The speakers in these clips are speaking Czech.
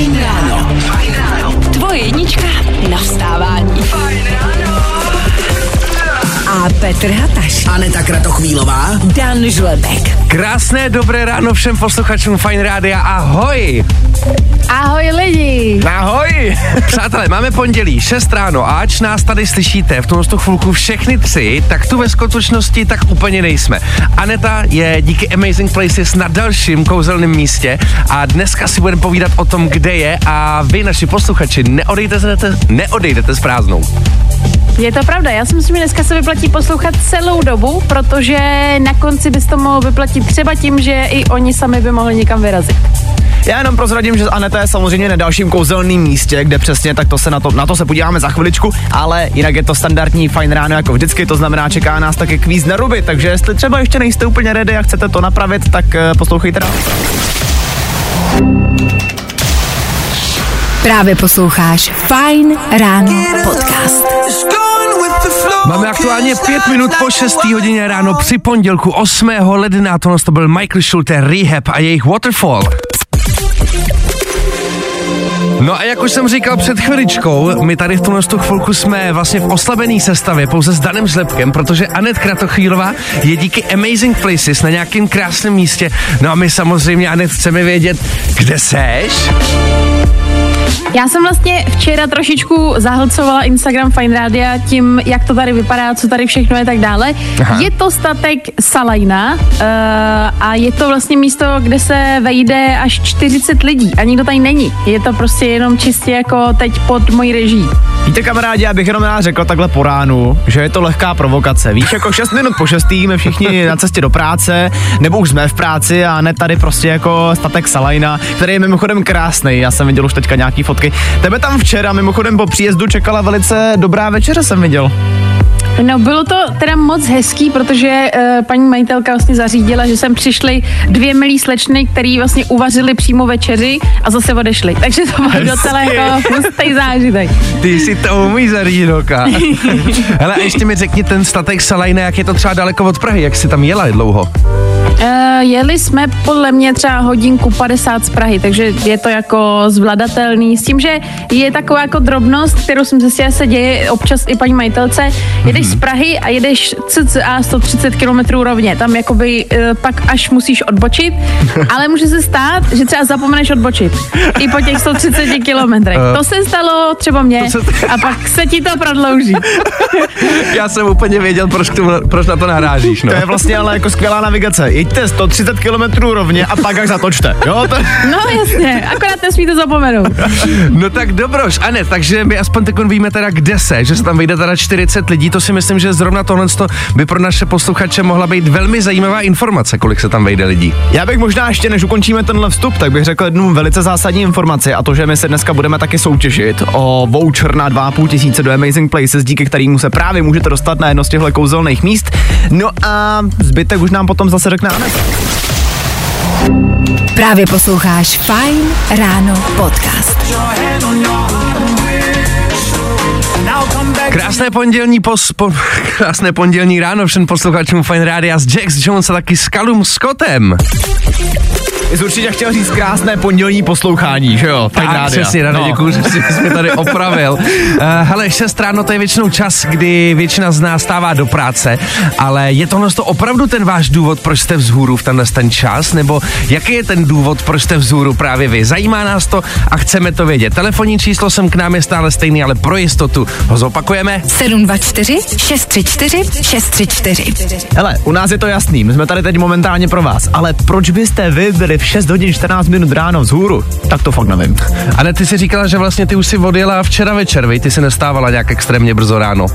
Fajn ráno. Tvoje jednička na vstávání. A Petr Hataš. Aneta Kratochvílová. Dan Žlebek. Krásné dobré ráno všem posluchačům Fine Rádia. Ahoj! Ahoj lidi! Ahoj! Přátelé, máme pondělí, 6 ráno a ač nás tady slyšíte v tomto chvilku všechny tři, tak tu ve skutečnosti tak úplně nejsme. Aneta je díky Amazing Places na dalším kouzelném místě a dneska si budeme povídat o tom, kde je a vy, naši posluchači, neodejdete, neodejdete s prázdnou. Je to pravda, já si myslím, že dneska se vyplatí poslouchat celou dobu, protože na konci bys to mohl vyplatit třeba tím, že i oni sami by mohli někam vyrazit. Já jenom prozradím, že Aneta je samozřejmě na dalším kouzelným místě, kde přesně, tak to se na to, na to se podíváme za chviličku, ale jinak je to standardní fajn ráno jako vždycky, to znamená čeká nás taky kvíz na ruby, takže jestli třeba ještě nejste úplně ready a chcete to napravit, tak uh, poslouchejte dál. Právě posloucháš Fajn ráno podcast. Máme aktuálně pět minut po 6. hodině ráno při pondělku 8. ledna. To to byl Michael Schulte, Rehab a jejich Waterfall. No a jak už jsem říkal před chviličkou, my tady v tomhle chvilku jsme vlastně v oslabený sestavě pouze s Danem Žlepkem, protože Anet Kratochvílová je díky Amazing Places na nějakém krásném místě. No a my samozřejmě, Anet, chceme vědět, kde seš? Já jsem vlastně včera trošičku zahlcovala Instagram Fine Rádia tím, jak to tady vypadá, co tady všechno je tak dále. Aha. Je to statek Salajna uh, a je to vlastně místo, kde se vejde až 40 lidí a nikdo tady není. Je to prostě jenom čistě jako teď pod mojí reží. Víte kamarádi, já bych jenom rád řekl takhle po ránu, že je to lehká provokace. Víš, jako 6 minut po 6. jsme všichni na cestě do práce, nebo už jsme v práci a ne tady prostě jako statek Salajna, který je mimochodem krásný. Já jsem viděl už teďka nějaký fotky. Tebe tam včera mimochodem po příjezdu čekala velice dobrá večeře, jsem viděl. No bylo to teda moc hezký, protože uh, paní majitelka vlastně zařídila, že sem přišly dvě milí slečny, který vlastně uvařili přímo večeři a zase odešli. Takže to byl docela jako hustý zážitek. Ty si to umíš zařídit, oka. Hele, ještě mi řekni ten statek Salajna, jak je to třeba daleko od Prahy, jak jsi tam jela dlouho? Uh, jeli jsme podle mě třeba hodinku 50 z Prahy, takže je to jako zvladatelný. S tím, že je taková jako drobnost, kterou jsem zjistila, se děje občas i paní majitelce. Jedeš z Prahy a jedeš cca 130 km rovně. Tam jakoby uh, pak až musíš odbočit, ale může se stát, že třeba zapomeneš odbočit. I po těch 130 kilometrech. To se stalo třeba mně a pak se ti to prodlouží. Já jsem úplně věděl, proč, tomu, proč na to narážíš, no. To je vlastně ale jako skvělá navigace. Jeďte 130 km rovně a pak až zatočte. Jo, to... No jasně, akorát nesmíte zapomenout. No tak dobroš, Anet, takže my aspoň teď víme teda, kde se, že se tam vejde teda 40 lidí, to si myslím, že zrovna tohle by pro naše posluchače mohla být velmi zajímavá informace, kolik se tam vejde lidí. Já bych možná ještě, než ukončíme tenhle vstup, tak bych řekl jednu velice zásadní informaci a to, že my se dneska budeme taky soutěžit o voucher na 2,5 tisíce do Amazing Places, díky kterému se právě můžete dostat na jedno z těchto kouzelných míst. No a zbytek už nám potom zase řekne Anet. Právě posloucháš Fajn ráno podcast. Krásné pondělní pos, po, krásné pondělní ráno všem posluchačům Fine Rádia s Jax Jones a taky s Callum Scottem. Jsi určitě chtěl říct krásné pondělní poslouchání, že jo? Fajn Tak, rádia. přesně, No. děkuji, že jsi mě tady opravil. Uh, hele, 6 ráno to je většinou čas, kdy většina z nás stává do práce, ale je tohle to opravdu ten váš důvod, proč jste vzhůru v tenhle ten čas, nebo jaký je ten důvod, proč jste vzhůru právě vy? Zajímá nás to a chceme to vědět. Telefonní číslo sem k nám je stále stejný, ale pro jistotu ho zopakujeme. 724 634 634. Hele, u nás je to jasný, my jsme tady teď momentálně pro vás, ale proč byste vy byli v 6 hodin 14 minut ráno vzhůru? Tak to fakt nevím. A ne, ty si říkala, že vlastně ty už si odjela včera večer, vej? Ty si nestávala nějak extrémně brzo ráno.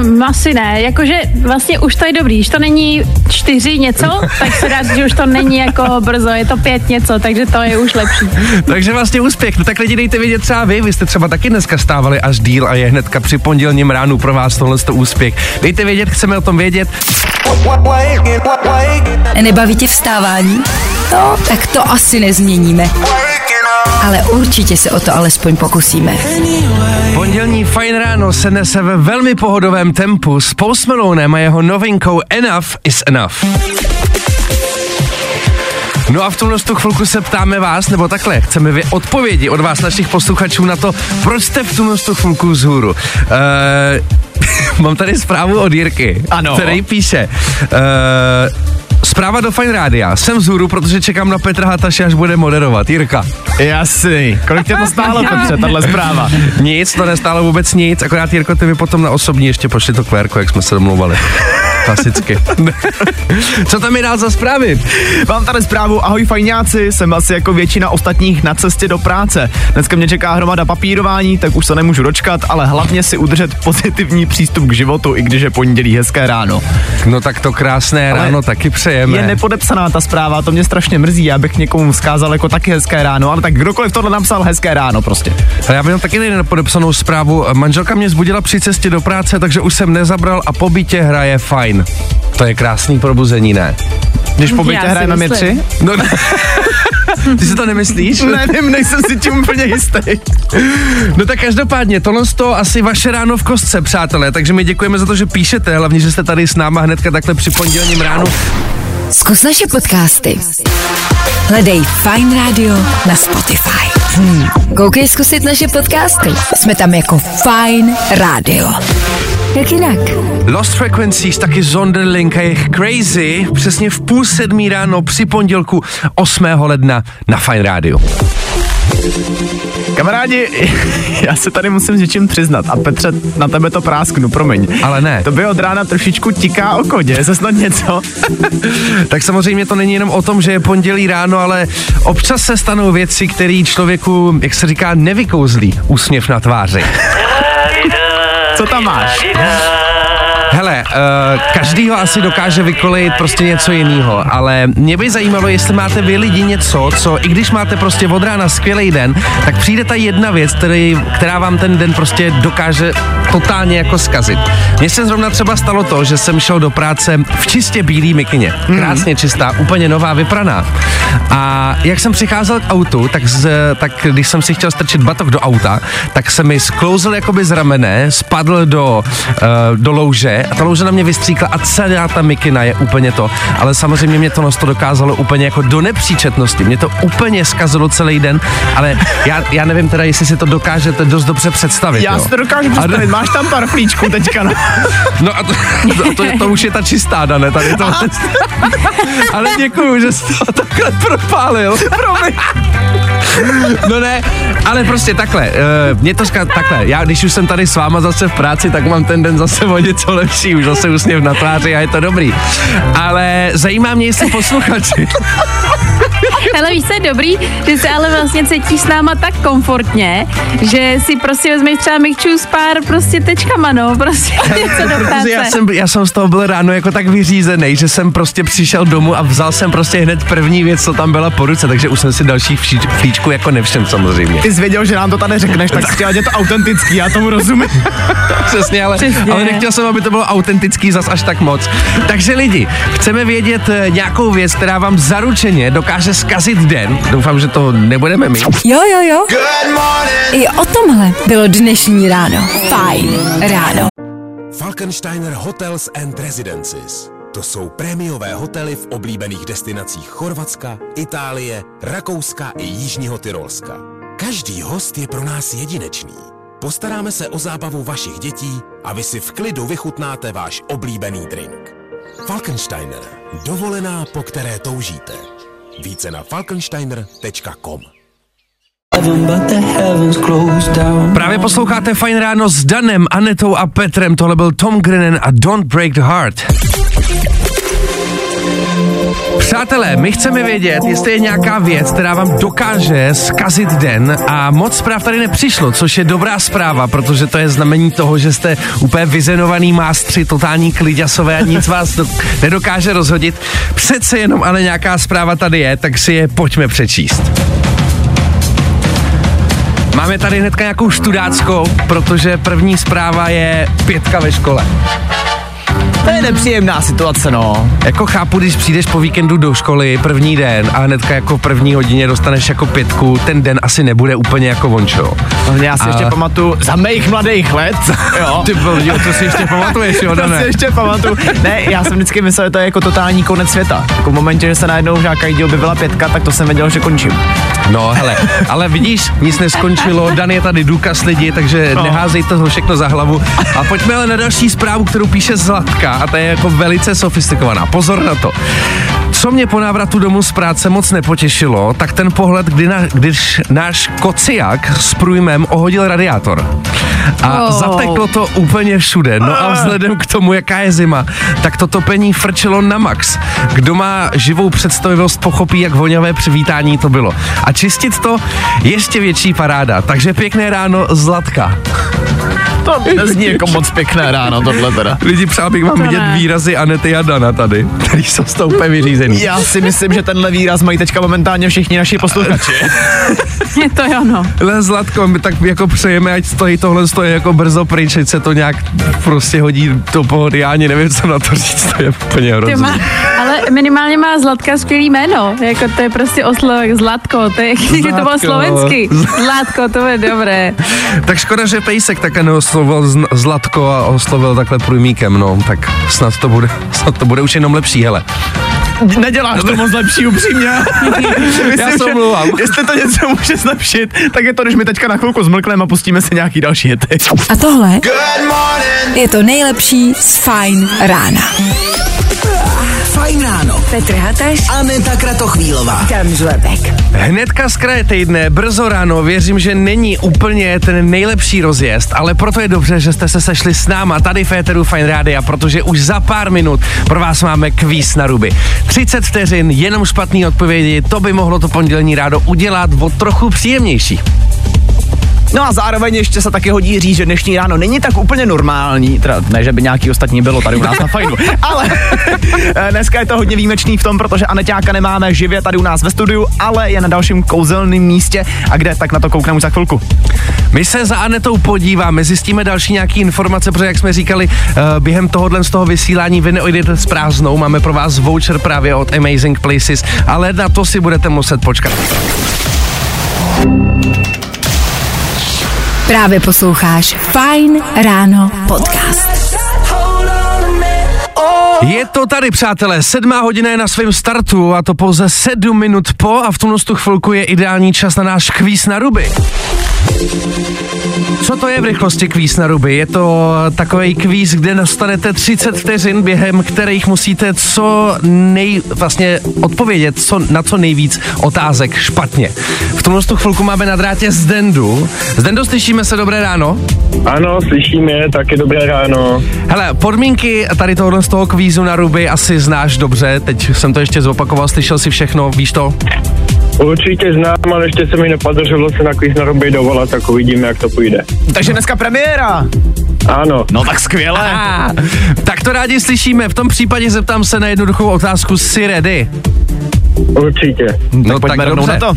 Um, asi ne, jakože vlastně už to je dobrý, když to není čtyři něco, tak se dá říct, že už to není jako brzo, je to pět něco, takže to je už lepší. Takže vlastně úspěch. No tak lidi dejte vědět třeba vy, vy jste třeba taky dneska stávali až díl a je hnedka při pondělním ránu pro vás tohle to úspěch. Dejte vědět, chceme o tom vědět. Nebaví tě vstávání? No, tak to asi nezměníme. Ale určitě se o to alespoň pokusíme. Pondělní fajn ráno se nese ve velmi pohodovém tempu s Post Malonem a jeho novinkou Enough is Enough. No a v tomhle tu chvilku se ptáme vás, nebo takhle, chceme vy odpovědi od vás, našich posluchačů na to, proč jste v tomhle tu chvilku vzhůru. Uh, mám tady zprávu od Jirky, Ano. který píše, uh, Zpráva do Fine Rádia. Jsem vzhůru, protože čekám na Petra Hataše, až bude moderovat. Jirka. Jasný. Kolik tě to stálo, Petře, tahle zpráva? Nic, to nestálo vůbec nic, akorát Jirko, ty mi potom na osobní ještě pošli to kvérko, jak jsme se domluvali. Klasicky. Co tam je dál za zprávy? Mám tady zprávu, ahoj fajňáci, jsem asi jako většina ostatních na cestě do práce. Dneska mě čeká hromada papírování, tak už se nemůžu dočkat, ale hlavně si udržet pozitivní přístup k životu, i když je pondělí hezké ráno. No tak to krásné Ale ráno taky přejeme. Je nepodepsaná ta zpráva, to mě strašně mrzí, já bych někomu vzkázal jako taky hezké ráno, ale tak kdokoliv tohle napsal hezké ráno prostě. A já bych taky nepodepsanou zprávu. Manželka mě zbudila při cestě do práce, takže už jsem nezabral a po bytě hraje fajn. To je krásný probuzení, ne? Když po bytě hrajeme my myslím. tři? No, ty si to nemyslíš? Nevím, nejsem si tím úplně jistý. No tak každopádně, tohle to asi vaše ráno v kostce, přátelé, takže my děkujeme za to, že píšete, hlavně, že jste tady s náma hnedka takhle při pondělním ránu. Zkus naše podcasty. Hledej Fine Radio na Spotify. Hmm. Koukej zkusit naše podcasty. Jsme tam jako Fine Radio. Jak jinak? Lost Frequencies, taky Zonderlink a jejich Crazy, přesně v půl sedmí ráno při pondělku 8. ledna na Fine Radio. Kamarádi, já se tady musím s něčím přiznat a Petře, na tebe to prásknu, promiň. Ale ne. To by od rána trošičku tiká oko, děje se snad něco? Tak samozřejmě to není jenom o tom, že je pondělí ráno, ale občas se stanou věci, které člověku, jak se říká, nevykouzlí úsměv na tváři. Co tam máš? Hele, uh, každýho asi dokáže vykolejit prostě něco jiného, ale mě by zajímalo, jestli máte vy lidi něco, co i když máte prostě od rána skvělý den, tak přijde ta jedna věc, který, která vám ten den prostě dokáže totálně jako zkazit. Mně se zrovna třeba stalo to, že jsem šel do práce v čistě bílý mikině. Krásně čistá, úplně nová, vypraná. A jak jsem přicházel k autu, tak, z, tak když jsem si chtěl strčit batok do auta, tak se mi sklouzl jakoby z ramene, spadl do, uh, do louže a ta louže na mě vystříkla a celá ta mikina je úplně to. Ale samozřejmě mě to nos to dokázalo úplně jako do nepříčetnosti. Mě to úplně zkazilo celý den, ale já, já nevím teda, jestli si to dokážete dost dobře představit. Já jo. si to dokážu představit, máš tam pár flíčků teďka, no. No a to, to, to, to už je ta čistá, Dane, tady to. Ale děkuju, že jsi to takhle propálil. Promiň. No ne, ale prostě takhle, uh, mě to zka, takhle, já když už jsem tady s váma zase v práci, tak mám ten den zase o něco lepší, už zase úsměv na tváři a je to dobrý. Ale zajímá mě, jestli posluchači. Hele, víš, co je dobrý, že se ale vlastně cítíš s náma tak komfortně, že si prostě vezmeš třeba mikčů s pár prostě tečkama, no, prostě něco do práce. Já jsem, já jsem z toho byl ráno jako tak vyřízený, že jsem prostě přišel domů a vzal jsem prostě hned první věc, co tam byla po ruce, takže už jsem si dalších flíč, flíčků jako nevšem samozřejmě. Ty jsi věděl, že nám to tady řekneš, tak jsi chtěl, je to autentický, já tomu rozumím. Přesně, ale, Přesně. ale nechtěl jsem, aby to bylo autentický zas až tak moc. Takže lidi, chceme vědět eh, nějakou věc, která vám zaručeně dokáže zkazit den. Doufám, že to nebudeme mít. Jo, jo, jo. I o tomhle bylo dnešní ráno. Fajn ráno. Falkensteiner Hotels and Residences. To jsou prémiové hotely v oblíbených destinacích Chorvatska, Itálie, Rakouska i Jižního Tyrolska. Každý host je pro nás jedinečný. Postaráme se o zábavu vašich dětí a vy si v klidu vychutnáte váš oblíbený drink. Falkensteiner. Dovolená, po které toužíte. Více na falkensteiner.com. Právě posloucháte Fajn ráno s Danem, Anetou a Petrem. Tohle byl Tom Grennan a Don't Break the Heart. Přátelé, my chceme vědět, jestli je nějaká věc, která vám dokáže zkazit den a moc zpráv tady nepřišlo, což je dobrá zpráva, protože to je znamení toho, že jste úplně vyzenovaný mástři, totální kliďasové a nic vás do, nedokáže rozhodit. Přece jenom ale nějaká zpráva tady je, tak si je pojďme přečíst. Máme tady hnedka nějakou študáckou, protože první zpráva je pětka ve škole. To je nepříjemná situace, no. Jako chápu, když přijdeš po víkendu do školy první den a hnedka jako v první hodině dostaneš jako pětku, ten den asi nebude úplně jako vončo. Hlavně já si A- ještě pamatuju za mých mladých let, jo. Ty brdě, to si ještě pamatuješ, jo, To si ještě pamatuju. Ne, já jsem vždycky myslel, že to je jako totální konec světa. Jako v momentě, že se najednou v žáka jídě objevila pětka, tak to jsem věděl, že končím. No hele, ale vidíš, nic neskončilo, Dan je tady důkaz lidi, takže No. neházejte to všechno za hlavu. A pojďme ale na další zprávu, kterou píše Zlatka a ta je jako velice sofistikovaná. Pozor na to. Co mě po návratu domů z práce moc nepotěšilo, tak ten pohled, kdy na, když náš kociak s průjmem ohodil radiátor. A Oh. zateklo to úplně všude. No a vzhledem k tomu, jaká je zima, tak to topení frčelo na max. Kdo má živou představivost, pochopí, jak voňavé přivítání to bylo. A čistit to ještě větší paráda. Takže pěkné ráno, Zlatka. To nezní jako moc pěkné ráno, tohle teda. Lidi, přál bych vám To vidět ne. výrazy Anety a Dana tady, který jsou z toho úplně vyřízený. Já si myslím, že tenhle výraz mají teďka momentálně všichni naši posluchači. Je to jo, no. Ale Zlatko, my tak jako přejeme, ať stojí tohle stojí jako brzo pryč, ať se to nějak prostě hodí do pohody. Já ani nevím, co na to říct, to je úplně hrozný. má, ale minimálně má Zlatka skvělý jméno. Jako to je prostě oslovek Zlatko. To, je, jak to bylo Zlatko. slovensky. Zlatko, to je dobré. Tak škoda, že Pejsek také neoslovil Zlatko a oslovil takhle průmíkem, no, tak snad to bude, snad to bude už jenom lepší, hele. Neděláš to moc lepší, upřímně. Myslím, Já se omlouvám. Jestli to něco může zlepšit, tak je to, když my teďka na chvilku zmlkneme a pustíme si nějaký další hity. A tohle je to nejlepší z Fajn rána. Fajn ráno. Petr Hataš, Aneta Kratochvílová. Tam Žlebek. Hnedka z kraje týdne, brzo ráno, věřím, že není úplně ten nejlepší rozjezd, ale proto je dobře, že jste se sešli s náma tady v Éteru Fine Rádia, protože už za pár minut pro vás máme kvíz na ruby. 30 vteřin, jenom špatný odpovědi, to by mohlo to pondělní rádo udělat o trochu příjemnější. No a zároveň ještě se taky hodí říct, že dnešní ráno není tak úplně normální, teda ne, že by nějaký ostatní bylo tady u nás na fajnu, ale eh, dneska je to hodně výjimečný v tom, protože Aneťáka nemáme živě tady u nás ve studiu, ale je na dalším kouzelném místě a kde, tak na to koukneme už za chvilku. My se za Anetou podíváme, zjistíme další nějaké informace, protože jak jsme říkali, eh, během tohohle z toho vysílání vy neojdete s prázdnou, máme pro vás voucher právě od Amazing Places, ale na to si budete muset počkat. Právě posloucháš Fajn ráno podcast. Je to tady, přátelé, sedmá hodina je na svém startu a to pouze sedm minut po a v tuhle tu chvilku je ideální čas na náš kvíz na ruby. Co to je v rychlosti kvíz na ruby? Je to takový kvíz, kde dostanete 30 vteřin, během kterých musíte co nej, vlastně odpovědět co, na co nejvíc otázek špatně. V tuhle tu chvilku máme na drátě Zdendu. Zdendo, slyšíme se, dobré ráno? Ano, slyšíme, taky dobré ráno. Hele, podmínky tady tohohle z toho kvízu na ruby asi znáš dobře, teď jsem to ještě zopakoval, slyšel si všechno, víš to? Určitě znám, ale ještě se mi nepodařilo se na kvíz na ruby dovolat, tak uvidíme, jak to půjde. Takže dneska premiéra. Ano, No tak skvěle. Tak to rádi slyšíme, v tom případě zeptám se na jednoduchou otázku, jsi ready? určitě. No Pojďme rovnou na to.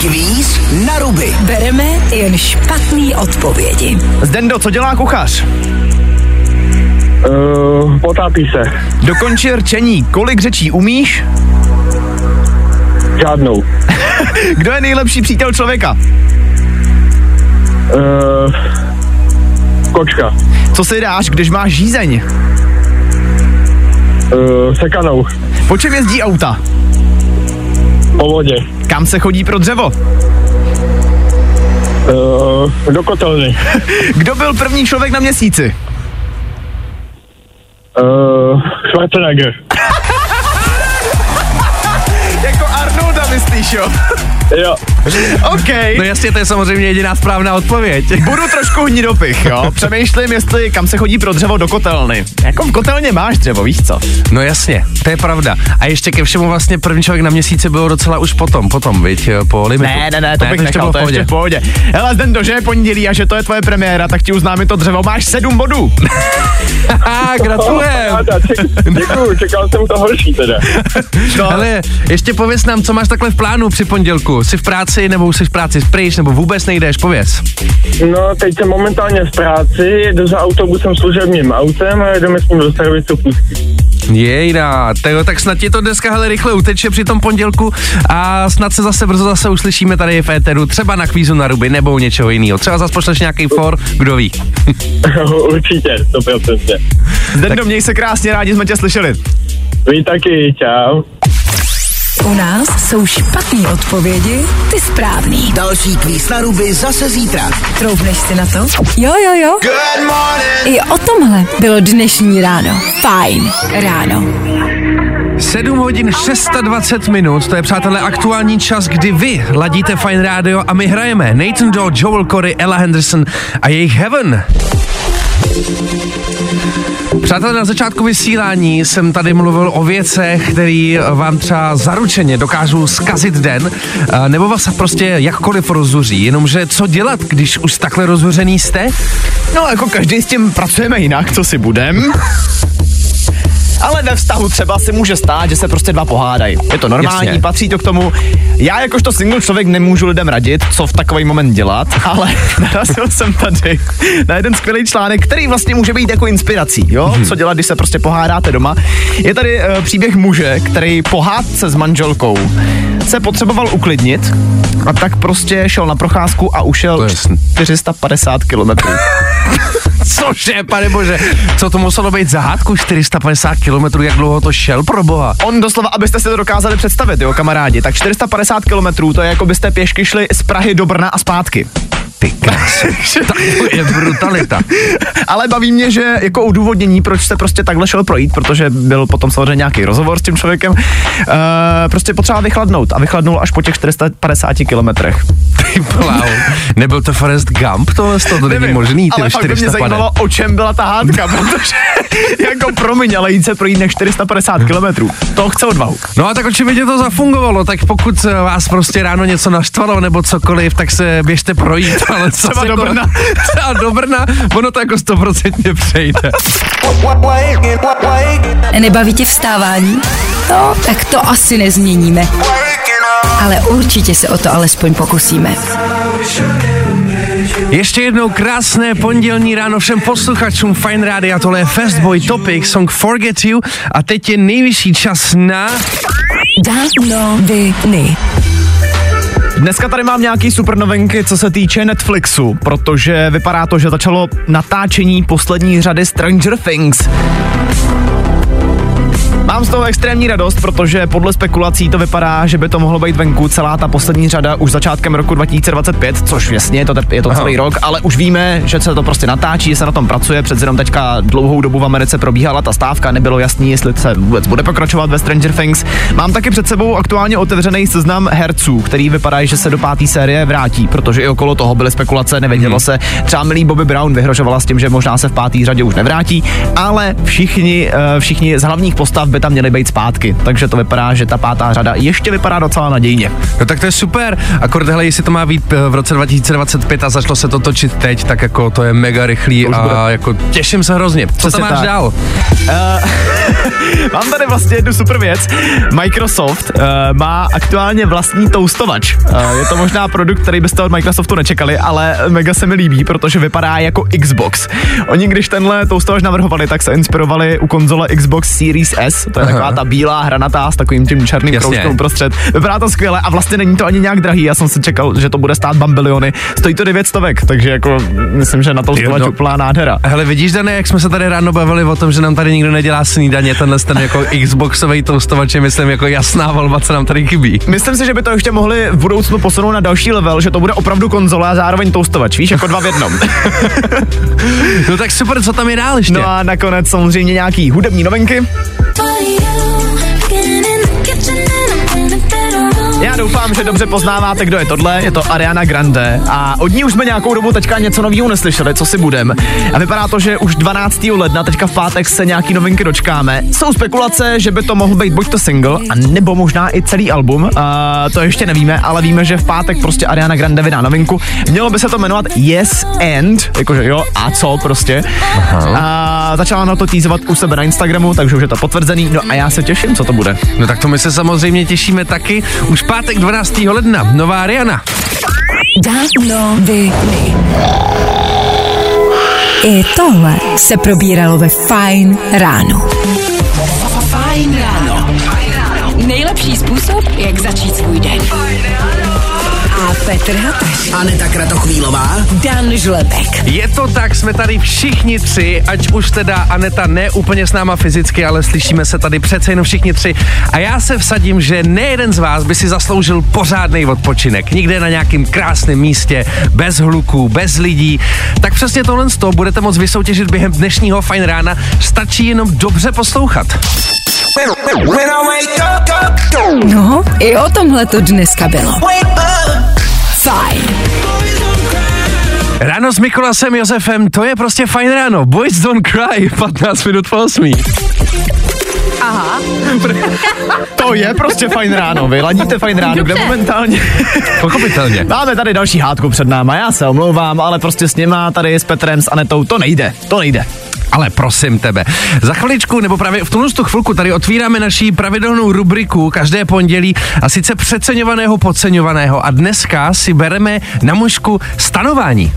Kvíz na ruby. Bereme jen špatný odpovědi. Zdendo, co dělá kuchař? Uh, potápí se. Dokonči rčení. Kolik řečí umíš? Žádnou. Kdo je nejlepší přítel člověka? Uh, kočka. Co si dáš, když máš žízeň? Uh, sekanou. Po čem jezdí auta? Po vodě. Kam se chodí pro dřevo? Uh, do kotelny. Kdo byl první člověk na měsíci? Uh, Schwarzenegger. Jako Arnolda myslíš, jo? Jo. OK. No jasně, to je samozřejmě jediná správná odpověď. Budu trošku hodně dopich, jo? Přemýšlím, jestli kam se chodí pro dřevo do kotelny. Jako v kotelně máš dřevo, víš co? No jasně, to je pravda. A ještě ke všemu vlastně první člověk na měsíci bylo docela už potom, potom, viď, po limitu. Ne, ne, ne, to bych ještě nechal, bylo to ještě pohodě. v pohodě. Hele, Zdendo, že je pondělí a že to je tvoje premiéra, tak ti uznáme to dřevo, máš sedm bodů. Gratulujem. Děkuju, čekal jsem to horší teda. No, Ale ještě pověs nám, co máš takhle v plánu při pondělku. Jsi v práci práci, nebo už jsi v práci pryč, nebo vůbec nejdeš, pověz. No, teď jsem momentálně v práci, jedu za autobusem služebním autem a jedeme s ním do servisu pustí. Jejda, tyjo, tak snad ti to dneska hele rychle uteče při tom pondělku a snad se zase brzo zase uslyšíme tady v éteru, třeba na kvízu na ruby nebo u něčeho jiného. Třeba zase pošleš nějaký for, kdo ví. Určitě, 100%. Zdendo, měj se krásně, rádi jsme tě slyšeli. Vy taky, čau. U nás jsou špatné odpovědi, ty správný. Další kvíz na ruby zase zítra. Troufneš si na to? Jo, jo, jo. I o tomhle bylo dnešní ráno. Fajn ráno. 7 hodin 620 minut, to je přátelé aktuální čas, kdy vy ladíte Fine Radio a my hrajeme Nathan Doe, Joel Corey, Ella Henderson a jejich Heaven. Přátelé, na začátku vysílání jsem tady mluvil o věcech, které vám třeba zaručeně dokážou zkazit den, nebo vás prostě jakkoliv rozzuří. Jenomže co dělat, když už takhle rozhořený jste? No, jako každý s tím pracujeme jinak, co si budem. Ale ve vztahu třeba si může stát, že se prostě dva pohádají. Je to normální, Jasně. patří to k tomu. Já jakožto single člověk nemůžu lidem radit, co v takový moment dělat, ale narazil jsem tady na jeden skvělý článek, který vlastně může být jako inspirací, jo? Co dělat, když se prostě pohádáte doma. Je tady uh, příběh muže, který po hádce s manželkou se potřeboval uklidnit a tak prostě šel na procházku a ušel je sn- 450 kilometrů. Cože, pane bože, co to muselo být za hádku 450 km, jak dlouho to šel pro boha? On doslova, abyste si to dokázali představit, jo, kamarádi, tak 450 kilometrů, to je jako byste pěšky šli z Prahy do Brna a zpátky. Ty krásy, tak to je brutalita. Ale baví mě, že jako udůvodnění, proč se prostě takhle šel projít, protože byl potom samozřejmě nějaký rozhovor s tím člověkem, uh, prostě potřeba vychladnout a vychladnul až po těch 450 kilometrech. Ty bláho. Nebyl to Forrest Gump, tohle to, to není možný, ty ale fakt by mě 400 zajímalo, o čem byla ta hádka, protože jako promiň, ale jít se projít na 450 kilometrů, to chce odvahu. No a tak očividně to zafungovalo, tak pokud vás prostě ráno něco naštvalo nebo cokoliv, tak se běžte projít, ale co Třeba do Brna. Třeba do Brna, ono to jako stoprocentně přejde. Nebaví tě vstávání? No, tak to asi nezměníme. Ale určitě se o to alespoň pokusíme. Ještě jednou krásné pondělní ráno všem posluchačům Fine Rádia, tohle je Fastboy Topic, song Forget You a teď je nejvyšší čas na... Dávno viny. Dneska tady mám nějaký super novinky, co se týče Netflixu, protože vypadá to, že začalo natáčení poslední řady Stranger Things. Mám z toho extrémní radost, protože podle spekulací to vypadá, že by to mohlo být venku celá ta poslední řada už začátkem roku 2025, což jasně, je to, je to celý rok, ale už víme, že se to prostě natáčí, že se na tom pracuje, přece jenom teďka dlouhou dobu v Americe probíhala ta stávka, nebylo jasný, jestli se vůbec bude pokračovat ve Stranger Things. Mám taky před sebou aktuálně otevřený seznam herců, který vypadá, že se do páté série vrátí, protože i okolo toho byly spekulace, nevědělo se. Třeba milý Bobby Brown vyhrožovala s tím, že možná se v páté řadě už nevrátí, ale všichni, eh, všichni z hlavních postav by tam měli být zpátky, takže to vypadá, že ta pátá řada ještě vypadá docela nadějně. No tak to je super, akorát hele, jestli to má být eh, v roce 2025 a začalo se to točit teď, tak jako to je mega rychlý už bude. a jako těším se hrozně. Co Přesně tam máš tak. dál? Mám tady vlastně jednu super věc. Microsoft uh, má aktuálně vlastní toustovač. Uh, je to možná produkt, který byste od Microsoftu nečekali, ale mega se mi líbí, protože vypadá jako Xbox. Oni, když tenhle toustovač navrhovali, tak se inspirovali u konzole Xbox Series S. To je taková ta bílá hranatá s takovým tím černým Jasně. kroužkem uprostřed. Vypadá to skvěle a vlastně není to ani nějak drahý. Já jsem si čekal, že to bude stát bambiliony. Stojí to 9 stovek, takže jako myslím, že na toustovač Jo, no. úplná nádhera. Hele, vidíš, Dane, jak jsme se tady ráno bavili o tom, že nám tady nikdo nedělá snídaně, tenhle ten jako Xboxový toustovač je, myslím, jako jasná volba, co nám tady chybí. Myslím si, že by to ještě mohli v budoucnu posunout na další level, že to bude opravdu konzole a zároveň toustovač, víš, jako dva v jednom. No tak super, co tam je dál ještě? No a nakonec samozřejmě nějaký hudební novinky. you. Já doufám, že dobře poznáváte, kdo je tohle. Je to Ariana Grande a od ní už jsme nějakou dobu teďka něco nového neslyšeli, co si budem. A vypadá to, že už 12. ledna, teďka v pátek se nějaký novinky dočkáme. Jsou spekulace, že by to mohl být buď to single, a nebo možná i celý album. A to ještě nevíme, ale víme, že v pátek prostě Ariana Grande vydá novinku. Mělo by se to jmenovat Yes and, jakože jo, a co prostě. A začala na to týzovat u sebe na Instagramu, takže už je to potvrzený. No a já se těším, co to bude. No tak to my se samozřejmě těšíme taky. Už pátek 12. ledna, nová Rihanna. I tohle se probíralo ve Fine ráno. Fine ráno. Nejlepší způsob, jak začít svůj den. A Petr Hataš. Aneta Kratochvílová. Dan Žlebek. Je to tak, jsme tady všichni tři, ať už teda Aneta ne úplně s náma fyzicky, ale slyšíme se tady přece jenom všichni tři. A já se vsadím, že nejeden z vás by si zasloužil pořádný odpočinek. Někde na nějakém krásném místě, bez hluků, bez lidí. Tak přesně tohle z toho budete moct vysoutěžit během dnešního fajn rána. Stačí jenom dobře poslouchat. No, i o tomhle to dneska bylo. Fajn. Ráno s Mikolasem Josefem, to je prostě fajn ráno. Boys don't cry, 15 minut po 8. To je prostě fajn ráno. Vy ladíte fajn ráno, kde momentálně. Pochopitelně. Máme tady další hádku před náma, já se omlouvám, ale prostě s něma tady s Petrem, s Anetou, to nejde, to nejde. Ale prosím tebe, za chviličku, nebo právě v tuhle tu chvilku tady otvíráme naší pravidelnou rubriku každé pondělí a sice přeceňovaného, podceňovaného a dneska si bereme na mužku stanování.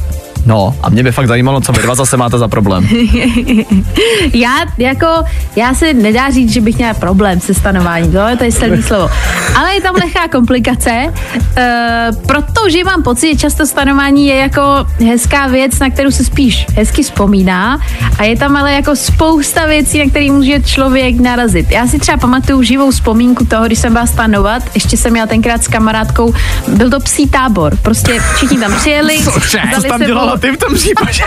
No, a mě by fakt zajímalo, co vy dva zase máte za problém. Já jako, já se nedá říct, že bych měla problém se stanováním, to, to je silný slovo. Ale je tam lehká komplikace, uh, protože mám pocit, že často stanování je jako hezká věc, na kterou se spíš hezky vzpomíná a je tam ale jako spousta věcí, na které může člověk narazit. Já si třeba pamatuju živou vzpomínku toho, když jsem byla stanovat, ještě jsem měla tenkrát s kamarádkou, byl to psí tábor, prostě všichni tam přijeli, Cože? Co tam sebou- ty v tom případě?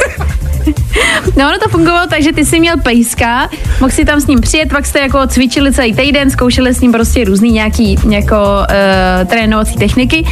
No, ono to fungovalo tak, že ty jsi měl pejska, mohl si tam s ním přijet, pak jste jako cvičili celý týden, zkoušeli s ním prostě různý nějaký jako uh, trénovací techniky.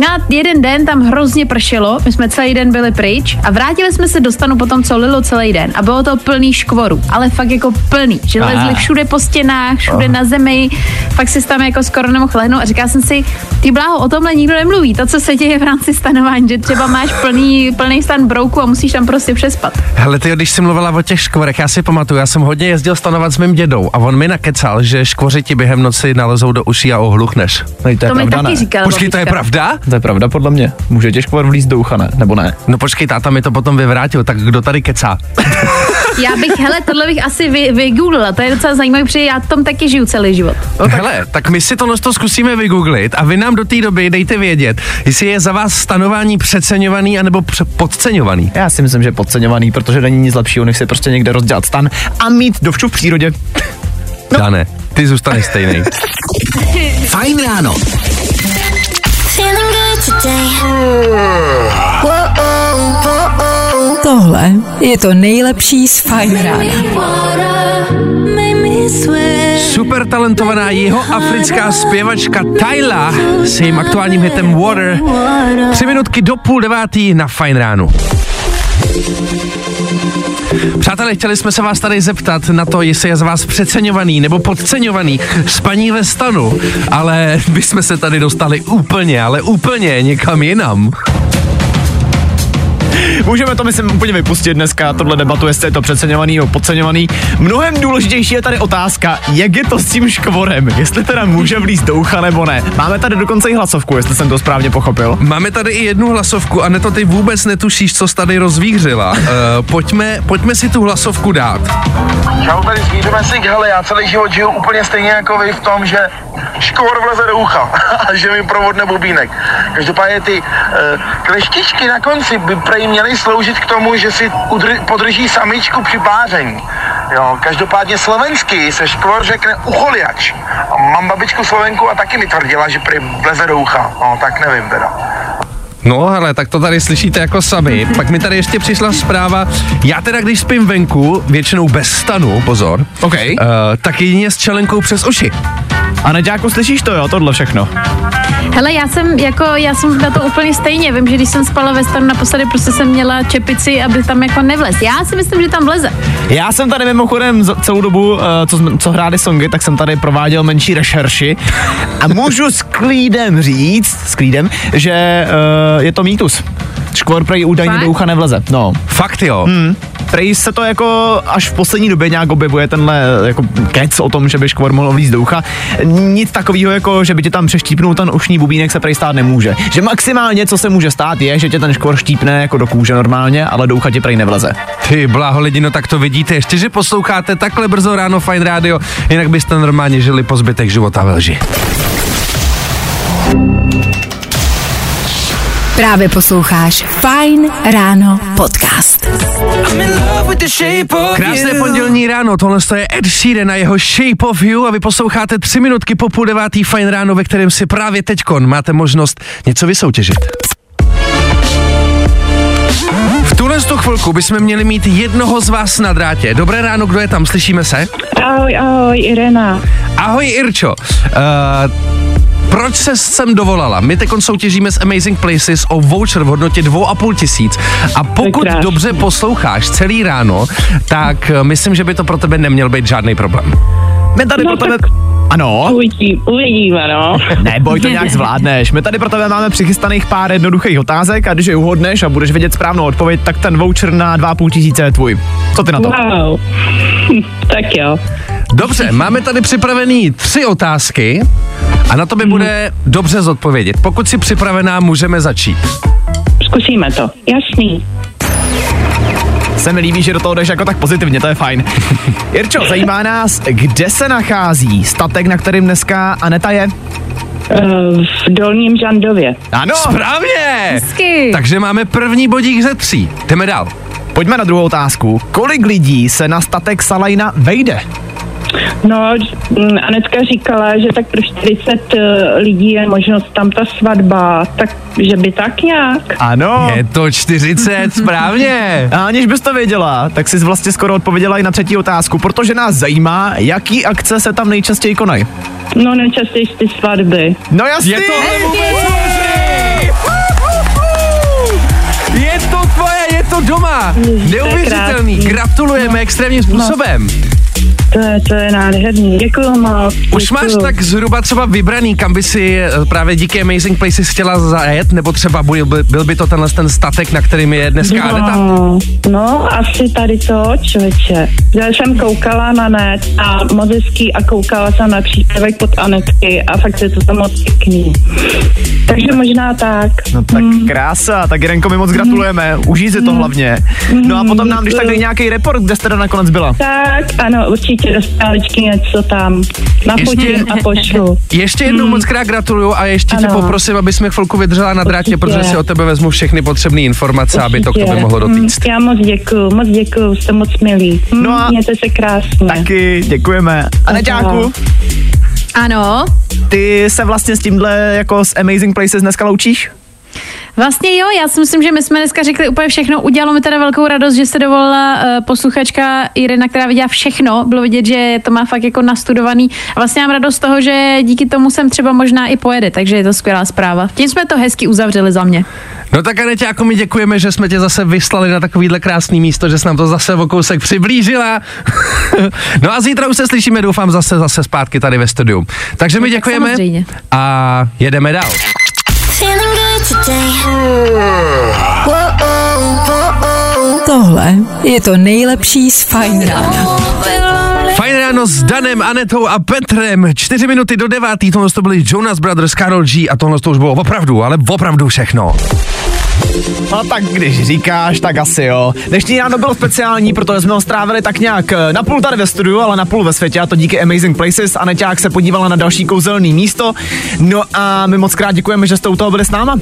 No a jeden den tam hrozně pršelo, my jsme celý den byli pryč a vrátili jsme se do stanu potom, co lilo celý den a bylo to plný škvoru, ale fakt jako plný, že Aha. lezli všude po stěnách, všude na zemi, fakt si tam jako skoro nemohl lehnout a říkala jsem si, ty bláho, o tomhle nikdo nemluví, to, co se děje v rámci stanování, že třeba máš plný, plný stan brouku a musíš tam prostě přespat. Hele, ty, když jsi mluvila o těch škvorech, já si pamatuju, já jsem hodně jezdil stanovat s mým dědou a on mi nakecal, že škvoři ti během noci nalezou do uší a ohluchneš. No, to je To mi pravda, taky ne? říkala Počkej, to je pravda? To je pravda podle mě. Může těžko vlízt do ucha, ne? Nebo ne? No počkej, táta mi to potom vyvrátil, tak kdo tady kecá? Já bych, hele, tohle bych asi vy, vygooglila, to je docela zajímavé, protože já v tom taky žiju celý život. No tak... Hele, tak my si tohle to zkusíme vygooglit a vy nám do té doby dejte vědět, jestli je za vás stanování přeceňovaný anebo pře- podceňovaný. Já si myslím, že je podceňovaný, protože není nic lepšího, než si prostě někde rozdělat stan a mít dovču v přírodě. No. Dane, ty zůstaneš stejný. Fajn ráno. Tohle je to nejlepší z Fine rána. Super talentovaná jeho africká zpěvačka Tyla s jejím aktuálním hitem Water. Tři minutky do půl devátý na Fine ránu. Přátelé, chtěli jsme se vás tady zeptat na to, jestli je z vás přeceňovaný nebo podceňovaný spaní ve stanu, ale my jsme se tady dostali úplně, ale úplně někam jinam. Můžeme to, myslím, úplně vypustit dneska, tohle debatu, jestli je to přeceňovaný nebo podceňovaný. Mnohem důležitější je tady otázka, jak je to s tím škvorem, jestli teda může vlízt do ucha nebo ne. Máme tady dokonce i hlasovku, jestli jsem to správně pochopil. Máme tady i jednu hlasovku a neto ty vůbec netušíš, co jsi tady rozvířila. Uh, pojďme, pojďme si tu hlasovku dát. Čau, tady s Vídem Esik, hele, já celý život žiju úplně stejně jako vy v tom, že škvor vleze do ucha a že mi provodne bubínek. Každopádně ty uh, kleštičky na konci by prej měly sloužit k tomu, že si udr- podrží samičku při páření. Jo, každopádně slovensky se škvor řekne ucholiač. A mám babičku Slovenku a taky mi tvrdila, že prý vleze do ucha. No, tak nevím teda. No hele, tak to tady slyšíte jako sami. Pak mi tady ještě přišla zpráva, já teda když spím venku, většinou bez stanu, pozor, OK. uh, tak jedině s čelenkou přes uši. A Neďáku, slyšíš to, jo, tohle všechno? Hele, já jsem jako, já jsem na to úplně stejně. Vím, že když jsem spala ve stanu naposledy, prostě jsem měla čepici, aby tam jako nevlez. Já si myslím, že tam vleze. Já jsem tady mimochodem celou dobu, uh, co, jsme- co hráli songy, tak jsem tady prováděl menší rešerši a můžu s klídem říct, s klídem, že uh, je to mýtus. Škvor prej údajně Fakt? do ucha nevleze. No. Fakt jo. Hmm. Prej se to jako až v poslední době nějak objevuje tenhle jako kec o tom, že by škvor mohl vlízt do ucha. Nic takového, jako že by tě tam přeštípnul ten ušní bubínek, se prej stát nemůže. Že maximálně, co se může stát, je, že tě ten škvor štípne jako do kůže normálně, ale do ucha ti prej nevleze. Ty bláho lidi, no tak to vidíte, ještě, že posloucháte takhle brzo ráno Fine Radio, jinak byste normálně žili po zbytek života ve lži. Právě posloucháš Fine Ráno podcast. Krásné pondělní ráno, tohle je Ed Sheeran a jeho Shape of You a vy posloucháte tři minutky po půl devátý Fine Ráno, ve kterém si právě teďkon máte možnost něco vysoutěžit. V tuhle tu chvilku bychom měli mít jednoho z vás na drátě. Dobré ráno, kdo je tam, slyšíme se? Ahoj, ahoj, Irena. Ahoj Irčo. Uh, proč se sem dovolala? My teď soutěžíme s Amazing Places o voucher v hodnotě 2,5 tisíc a pokud dobře posloucháš celý ráno, tak eh, myslím, že by to pro tebe neměl být žádný problém. My tady No pro tebe... tak- Ano, Uvidí, uvidíme, no. neboj, to nějak zvládneš. My tady pro tebe máme přichystaných pár jednoduchých otázek a když je uhodneš a budeš vědět správnou odpověď, tak ten voucher na 2,5 tisíce je tvůj. Co ty na to? Wow. tak jo. Dobře, máme tady připravený tři otázky a na to by bude dobře zodpovědět. Pokud jsi připravená, můžeme začít. Zkusíme to. Jasný. Se mi líbí, že do toho jdeš jako tak pozitivně, to je fajn. Jirčo, zajímá nás, kde se nachází statek, na kterým dneska Aneta je? Uh, v Dolním Žandově. Ano, Správně! Hezky. Takže máme první bodík ze tří. Jdeme dál. pojďme na druhou otázku. Kolik lidí se na statek Salajna vejde? No, mm, Anetka říkala, že tak pro 40 eh, lidí je možnost tam ta svatba, tak že by tak nějak. Ano. Je to 40, správně. A aniž bys to věděla, tak jsi vlastně skoro odpověděla i na třetí otázku, protože nás zajímá, jaký akce se tam nejčastěji konají. No, nejčastěji ty svatby. No jasný! Je možný? Je to tvoje, je to doma. Neuvěřitelný, gratulujeme extrémním způsobem. To je, to je nádherný. Děkuju moc. Už máš děkuju. tak zhruba třeba vybraný, kam by si eh, právě díky Amazing Places chtěla zajet, nebo třeba byl by, byl by to tenhle ten statek, na kterým je dneska Aneta? No, no, asi tady to, člověče. Já jsem koukala na net a moc hezký a koukala jsem na příspěvek pod Anetky a fakt je to tam moc pěkný. Takže možná tak. No tak krása, tak Jirenko, my moc gratulujeme, užij si to hlavně. No a potom nám, když tak dej nějaký report, kde jste teda nakonec byla. Tak, ano, určitě do stáličky něco tam nafotím a pošlu. Ještě jednou moc krát gratuluju a ještě tě Ano. poprosím, aby jsme chvilku vydržela na drátě, Určitě. protože si o tebe vezmu všechny potřebné informace, aby to k tobě mohlo dotýct. Mm, Já moc děkuju, moc děkuju, jste moc milí. Mm, No a- Mějte se krásně. Taky děkujeme. A Neťáku, Ano. ty se vlastně s tímhle jako s Amazing Places dneska loučíš? Vlastně jo, já si myslím, že my jsme dneska řekli úplně všechno. Udělalo mi teda velkou radost, že se dovolila uh, posluchačka Irena, která viděla všechno. Bylo vidět, že to má fakt jako nastudovaný. A vlastně mám radost z toho, že díky tomu sem třeba možná i pojede, takže je to skvělá zpráva. Tím jsme to hezky uzavřeli za mě. No tak Anetě, jako my děkujeme, že jsme tě zase vyslali na takovýhle krásný místo, že jsi nám to zase o kousek přiblížila. no a zítra už se slyšíme, doufám, zase zase zpátky tady ve studiu. Takže my tak děkujeme samozřejmě. a jedeme dál. Tohle je to nejlepší z Fine Rána. Fajn ráno s Danem, Anetou a Petrem. Čtyři minuty do devátý, tohle to byli Jonas Brothers, Karol G a tohle to už bylo opravdu, ale opravdu všechno. No tak když říkáš, tak asi jo. Dnešní ráno bylo speciální, protože jsme ho strávili tak nějak eh, na půl tady ve studiu, ale na půl ve světě a to díky Amazing Places. A Neťák se podívala na další kouzelný místo. No a my moc krát děkujeme, že jste u toho byli s náma.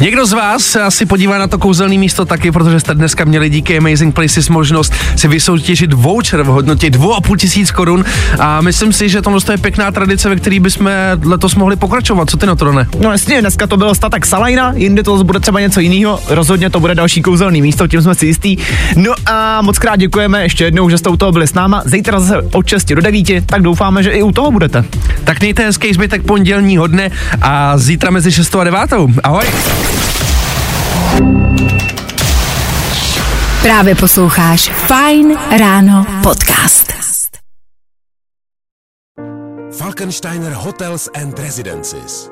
Někdo z vás se asi podívá na to kouzelné místo taky, protože jste dneska měli díky Amazing Places možnost si vysoutěžit voucher v hodnotě 2,5 tisíc korun a myslím si, že tohle je pěkná tradice, ve které bychom letos mohli pokračovat. Co ty na to, Rone? No jasně, dneska to byl statek Salajna, jindy to bude třeba něco jiného. Rozhodně to bude další kouzelný místo, tím jsme si jistí. No a moc krát děkujeme ještě jednou, že jste u toho byli s náma. Zítra zase od 6 do 9, tak doufáme, že i u toho budete. Tak mějte hezký zbytek pondělního dne a zítra mezi 6 a 9. Ahoj! Právě posloucháš Fine Ráno podcast. Falkensteiner Hotels and Residences.